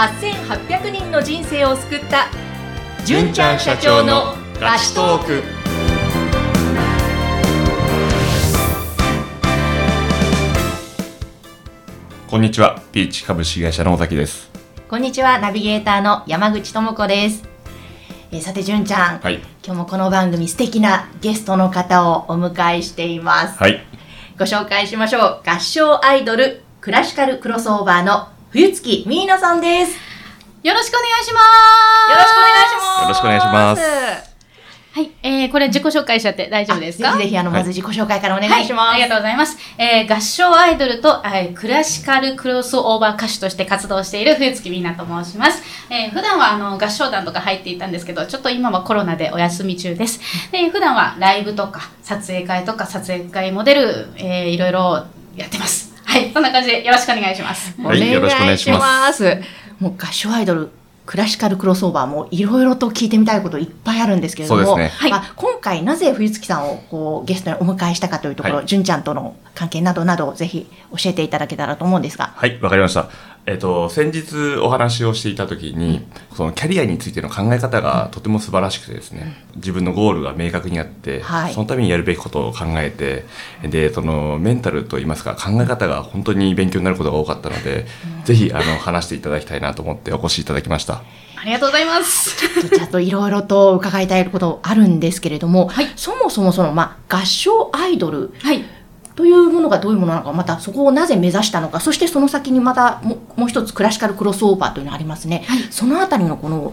8800人の人生を救った。純ちゃん社長のラストーク。こんにちは。ピーチ株式会社の尾崎です。こんにちは。ナビゲーターの山口智子です。えーさて純ちゃん、はい。今日もこの番組素敵なゲストの方をお迎えしています、はい。ご紹介しましょう。合唱アイドルクラシカルクロスオーバーの冬月ミーナさんですよろしくお願いします。よろしくお願いしますよろしくお願いしますはい、えー、これ自己紹介しちゃって大丈夫ですか？ぜひぜひあの、はいまず自己紹介からお願いします、はい、ありがとうございます。えー、合唱アイドルと、えー、クラシカルクロスオーバー歌手として活動している冬月みなと申します。えー、普段はあの合唱団とか入っていたんですけど、ちょっと今はコロナでお休み中です。で、普段はライブとか撮影会とか撮影会モデル、えー、いろいろやってます。はい、そんな感じでよろしくお願いします。はいよろしくお願いします。もう合唱アイドル、クラシカルクロスオーバーもいろいろと聞いてみたいこといっぱいあるんですけれども、ね。まあ、今回なぜ冬月さんをこうゲストにお迎えしたかというところ、はい。純ちゃんとの関係などなどをぜひ教えていただけたらと思うんですが。はいわかりました。えっ、と先日お話をしていた時にそのキャリアについての考え方がとても素晴らしくてですね自分のゴールが明確にあって、はい。そのためにやるべきことを考えてでそのメンタルといいますか考え方が本当に勉強になることが多かったので、ぜひあの話していただきたいなと思ってお越しいただきました。ありがとうございます。ちょっといろいろと伺いたいことあるんですけれども、はい。そもそもその、まあ、合唱アイドルはい。というものがどういうものなのか、またそこをなぜ目指したのか、そしてその先にまたももう一つクラシカルクロスオーバーというのがありますね。そのあたりのこの、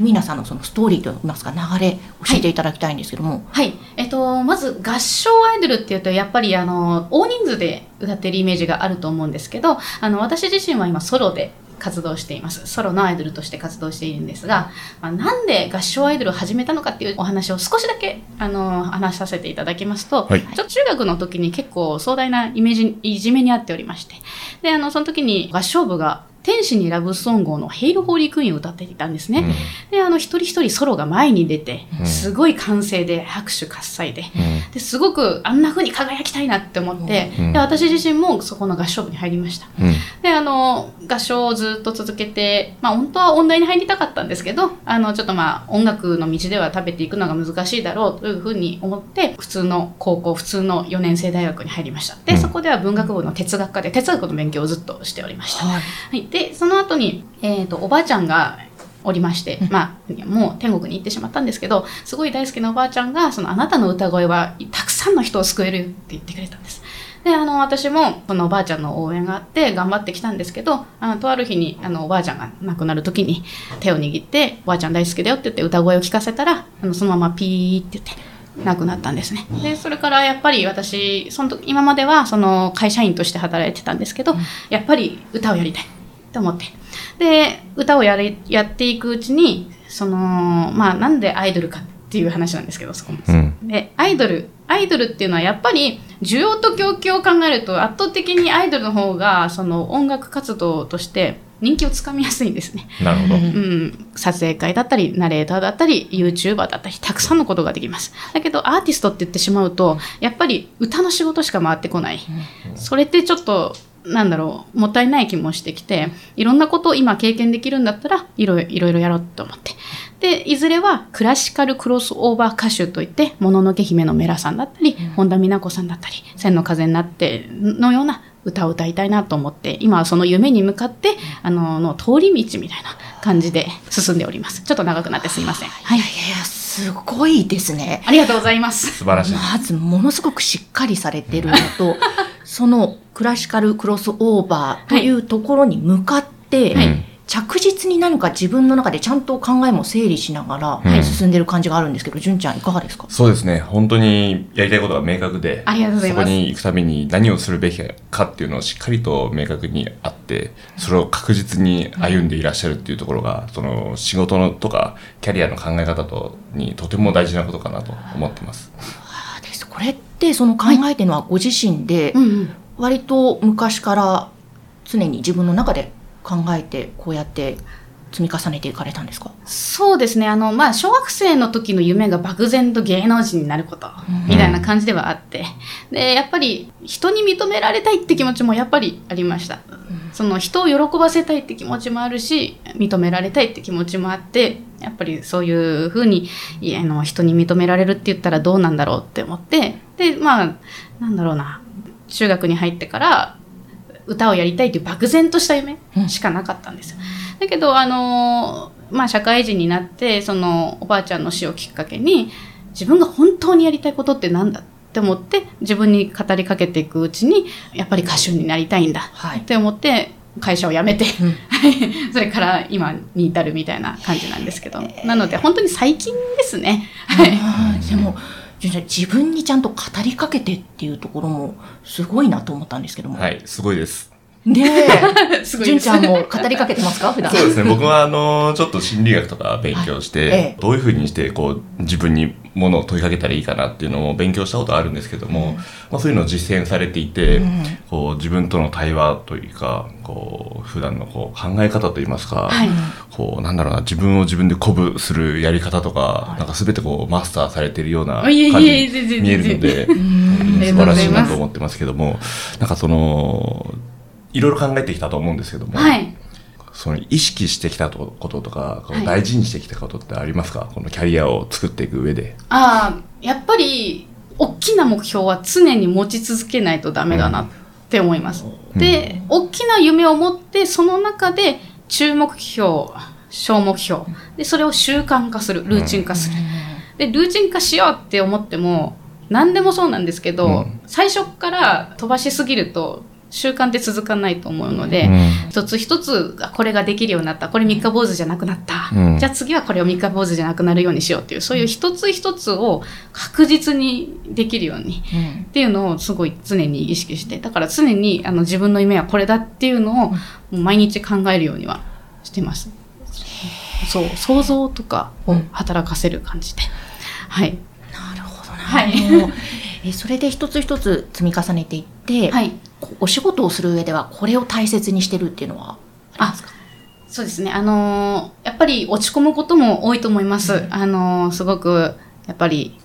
皆さんのそのストーリーといいますか流れ教えていただきたいんですけども。はい。えっと、まず合唱アイドルっていうと、やっぱりあの、大人数で歌ってるイメージがあると思うんですけど、あの、私自身は今ソロで活動しています。ソロのアイドルとして活動しているんですが、まあ、なんで合唱アイドルを始めたのかっていうお話を少しだけ、あの、話させていただきますと、はいちょっと中学の時に結構壮大なイメージ、いじめにあっておりまして、で、あの、その時に合唱部が天使にラブソングのヘイル・ホーリー・クイーンを歌っていたんですね。うん。で、あの、一人一人ソロが前に出てう、ん。すごい歓声で拍手喝采で、うん。ですごくあんな風に輝きたいなって思って、うん。で私自身もそこの合唱部に入りました。うん。で、あの、合唱をずっと続けて、まあ本当は音大に入りたかったんですけど、あの、ちょっとまあ音楽の道では食べていくのが難しいだろうというふうに思って、普通の高校、普通の4年生大学に入りました。で、うん。そこでは文学部の哲学科で哲学の勉強をずっとしておりました。はい。はい、でその後に、えー、とおばあちゃんがおりまして、まあ、もう天国に行ってしまったんですけどすごい大好きなおばあちゃんがそのあなたの歌声はたくさんの人を救えるって言ってくれたんです。であの私もそのおばあちゃんの応援があって頑張ってきたんですけどあのとある日にあのおばあちゃんが亡くなる時に手を握って「おばあちゃん大好きだよ」って言って歌声を聞かせたらあのそのままピーって言って亡くなったんですね。でそれからやっぱり私その時今まではその会社員として働いてたんですけど、やっぱり歌をやりたいと思ってで歌をやりやっていくうちにそのまあなんでアイドルかっていう話なんですけどそこも。うんでアイドルアイドルっていうのはやっぱり需要と供給を考えると圧倒的にアイドルの方がその音楽活動として人気をつかみやすいんですね。なるほど、うん、撮影会だったり、ナレーターだったり、YouTuber だったり、たくさんのことができます。だけど、アーティストって言ってしまうと、やっぱり歌の仕事しか回ってこない。それってちょっと、なんだろう、もったいない気もしてきて、いろんなことを今経験できるんだったら、いろいろいろやろうと思って。で、いずれはクラシカルクロスオーバー歌手といって、もののけ姫のメラさんだったり、本田美奈子さんだったり、千の風になってのような歌を歌いたいなと思って、今はその夢に向かって、あの、の通り道みたいな感じで進んでおります。ちょっと長くなってすいません。はいいや。いや、すごいですね。ありがとうございます。素晴らしいまず、ものすごくしっかりされてるのと、そのクラシカルクロスオーバーというところに向かって、はい着実に何か自分の中でちゃんと考えも整理しながらうん進んでる感じがあるんですけど、純ちゃんいかがですか？そうですね。本当にやりたいことが明確で、ありがとうございますそこに行くために何をするべきかっていうのをしっかりと明確にあって、それを確実に歩んでいらっしゃるっていうところが、その仕事のとかキャリアの考え方とにとても大事なことかなと思ってます。これってその考えてるのはご自身でうんうん。割と昔から常に自分の中で考えてこうやって積み重ねていかれたんですか？そうですね。あの、まあ、小学生の時の夢が漠然と芸能人になること、うんみたいな感じではあって。で、やっぱり人に認められたいって気持ちもやっぱりありました。その人を喜ばせたいって気持ちもあるし認められたいって気持ちもあってやっぱりそういうふうにあの人に認められるって言ったらどうなんだろうって思ってでまあなんだろうな中学に入ってから歌をやりたいという漠然とした夢しかなかったんですよ。だけどあのまあ社会人になってそのおばあちゃんの死をきっかけに自分が本当にやりたいことって何だって思って自分に語りかけていくうちにやっぱり歌手になりたいんだはいって思って会社を辞めて、うん それから今に至るみたいな感じなんですけど、なので本当に最近ですね。はいでも自分にちゃんと語りかけてっていうところもすごいなと思ったんですけども。はい、すごいです。ねえ。純ちゃんも語りかけてますか？普段。そうですね。僕は、あの、ちょっと心理学とか勉強して、はい。ええ。どういうふうにして、こう、自分にものを問いかけたらいいかなっていうのを勉強したことはあるんですけども、まあ、そういうのを実践されていて、うん。こう、自分との対話というか、こう、普段のこう考え方といいますか、はい。こう、なんだろうな、自分を自分で鼓舞するやり方とか、なんか全てこう、マスターされているような感じに見えるので、素晴らしいなと思ってますけども、なんかその、いろいろ考えてきたと思うんですけども、はい。その意識してきたこととか、大事にしてきたことってありますか、このキャリアを作っていく上で。ああ、やっぱり、大きな目標は常に持ち続けないとダメだなって思います。うんで、大きな夢を持って、その中で中目標、小目標。で、それを習慣化する、ルーチン化する。で、ルーチン化しようって思っても、何でもそうなんですけど、うん最初から飛ばしすぎると、習慣って続かないと思うので、一つ一つあこれができるようになった。これ三日坊主じゃなくなった、うん。じゃあ次はこれを三日坊主じゃなくなるようにしようっていうそういう一つ一つを確実にできるように。うん。っていうのをすごい常に意識してだから常にあの自分の夢はこれだっていうのをもう毎日考えるようにはしてます。そう想像とかを働かせる感じで、はい。なるほどな。はいえそれで一つ一つ積み重ねていって、はい。お仕事をする上ではこれを大切にしてるっていうのはありますか？そうですね。あのーやっぱり落ち込むことも多いと思います。あのーすごく、やっぱり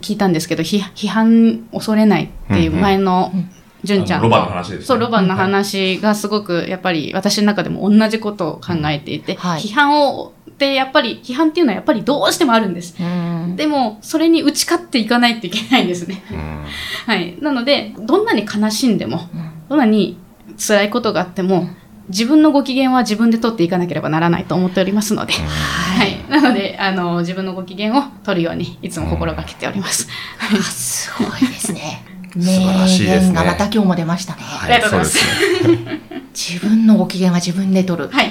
聞いたんですけど、批批判恐れないっていう前のうん。うん、純ちゃんあのロバの話ですね。そう、ロバンの話がすごく、やっぱり私の中でも同じことを考えていて、はい。批判を、で、やっぱり、批判っていうのはやっぱりどうしてもあるんです。うんでも、それに打ち勝っていかないといけないんですね。うんはい。なので、どんなに悲しんでも、うんどんなに辛いことがあっても、自分のご機嫌は自分で取っていかなければならないと思っておりますので、はい。なので、あの、自分のご機嫌を取るように、いつも心がけております。あ すごいですね。素晴らしいですね名言がまた今日も出ましたね。はいありがとうございますすね。自分のご機嫌は自分で取る。はい。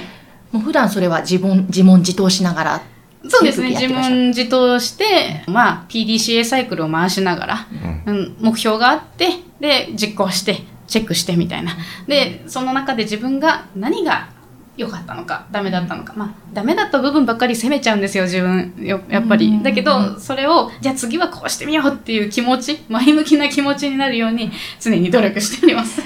もう普段それは自問自問自答しながら。そうですね。自問自答して、まあ、PDCA サイクルを回しながら、うん、目標があって、で、実行して、チェックしてみたいな。で、その中で自分が何が良かったのか、ダメだったのか。まあ、ダメだった部分ばっかり責めちゃうんですよ、自分。よやっぱり。うんだけど、それを、じゃあ次はこうしてみようっていう気持ち、前向きな気持ちになるように、常に努力しております。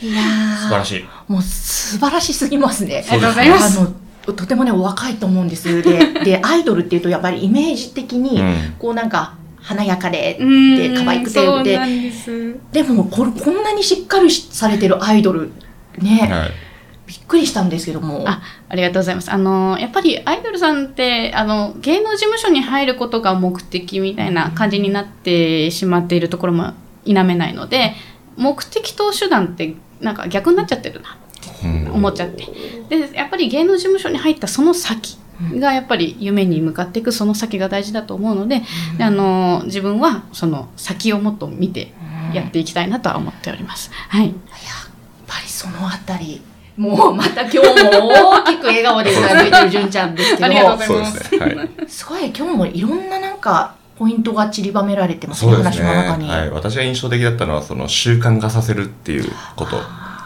いやー素晴らしい。もう素晴らしすぎますね。ありがとうございますあのとてもねお若いと思うんです。で でアイドルっていうとやっぱりイメージ的に、うんこうなんか華やかでうんで可愛くてででもこれこんなにしっかりされてるアイドルね、はい。びっくりしたんですけども。あ、ありがとうございます。あの、やっぱりアイドルさんって、あの、芸能事務所に入ることが目的みたいな感じになってしまっているところも否めないので、目的と手段ってなんか逆になっちゃってるなうん思っちゃって。で、やっぱり芸能事務所に入ったその先がやっぱり夢に向かっていくその先が大事だと思うので、であの、自分はその先をもっと見てやっていきたいなとは思っております。はい。やっぱりそのあたりもうまた今日も大きく笑顔でうなずいてる純ちゃんですけど ありがとうございまですね。はい。すごい今日もいろんななんかポイントが散りばめられてますねすね。話の中に。はい。私が印象的だったのは、その習慣化させるっていうこと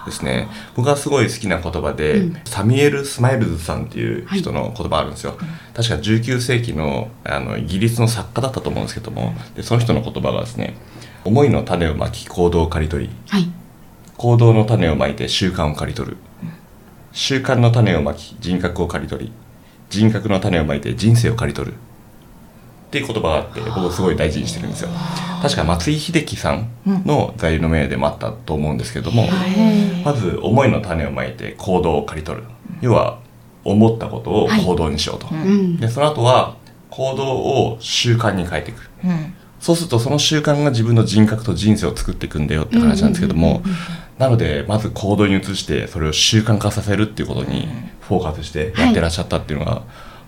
ですね。僕がすごい好きな言葉で、うんサミュエル・スマイルズさんっていう人の言葉あるんですよ。確か19世紀のあのイギリスの作家だったと思うんですけども、でその人の言葉がですね、思いの種をまき行動を刈り取り、はい。行動の種をまいて習慣を刈り取る。習慣の種をまき人格を刈り取り、人格の種をまいて人生を刈り取る。っっていう言葉があって僕すごい大事にしてるんですよ。確か松井秀喜さんの座右の銘でもあったと思うんですけども、まず思いの種をまいて行動を刈り取る。要は思ったことを行動にしようと、うん。でその後は行動を習慣に変えていく。うん。そうするとその習慣が自分の人格と人生を作っていくんだよって話なんですけどもなのでまず行動に移してそれを習慣化させるっていうことにフォーカスしてやってらっしゃったっていうのが、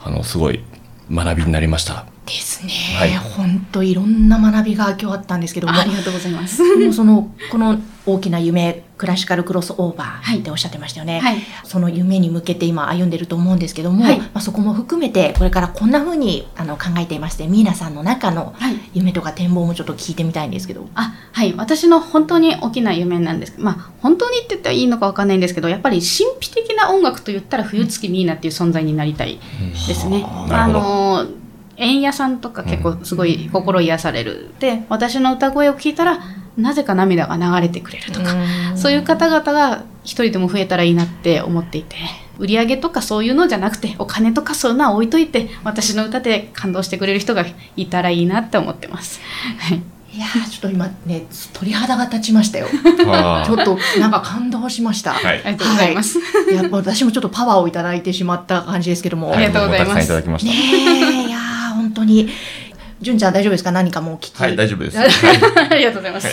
あのすごい学びになりました。ですね、はい本当いろんな学びが今日あったんですけどもありがとうございます。もうそのこの大きな夢クラシカルクロスオーバーっておっしゃってましたよね、はい。その夢に向けて今歩んでると思うんですけども、はい。まあ、そこも含めてこれからこんな風にあの考えていましてミーナさんの中のはい。夢とか展望もちょっと聞いてみたいんですけど、あはい。私の本当に大きな夢なんです。けどまあ本当にって言ったらいいのかわかんないんですけどやっぱり神秘的な音楽と言ったら冬月ミーナっていう存在になりたいですね。あなるほど。の円屋さんとか結構すごい心癒される、で私の歌声を聞いたらなぜか涙が流れてくれるとか、そういう方々が一人でも増えたらいいなって思っていて売り上げとかそういうのじゃなくてお金とかそういうのは置いといて私の歌で感動してくれる人がいたらいいなって思ってます。はい。いやーちょっと今ね鳥肌が立ちましたよ。あちょっとなんか感動しました、はい。ありがとうございます。やっぱ私もちょっとパワーをいただいてしまった感じですけども、ありがとうございます。は僕もたくさんいただきましねえいやー本当に純ちゃん大丈夫ですか？何かもう聞き。た。はい、大丈夫です。はい。ありがとうございます。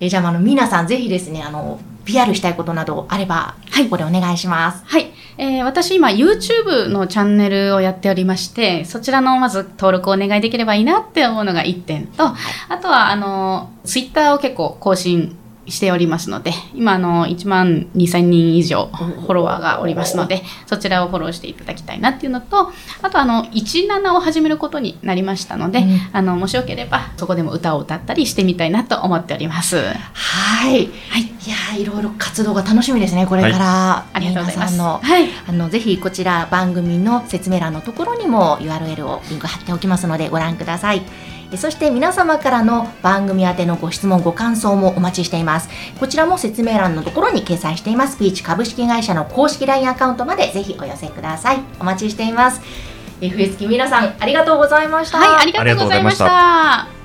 えじゃああの皆さんぜひですねあの PR したいことなどあれば、ここでお願いします。はい、えー私今 YouTube のチャンネルをやっておりましてそちらのまず登録をお願いできればいいなって思うのが1点と、あとはあの Twitter を結構更新しておりますので今あの1万2000人以上フォロワーがおりますのでそちらをフォローしていただきたいなっていうのとあとあの17を始めることになりましたので、うん。あのもしよければそこでも歌を歌ったりしてみたいなと思っております。はい、はい。いやーいろいろ活動が楽しみですねこれから、ありがとうございます。はい。あのぜひこちら番組の説明欄のところにも URL をリンク貼っておきますのでご覧ください。えそして皆様からの番組宛てのご質問ご感想もお待ちしています。こちらも説明欄のところに掲載しています。ピーチ株式会社の公式 LINE アカウントまでぜひお寄せください。お待ちしています。FS キ皆さんありがとうございました、はい、ありがとうございました。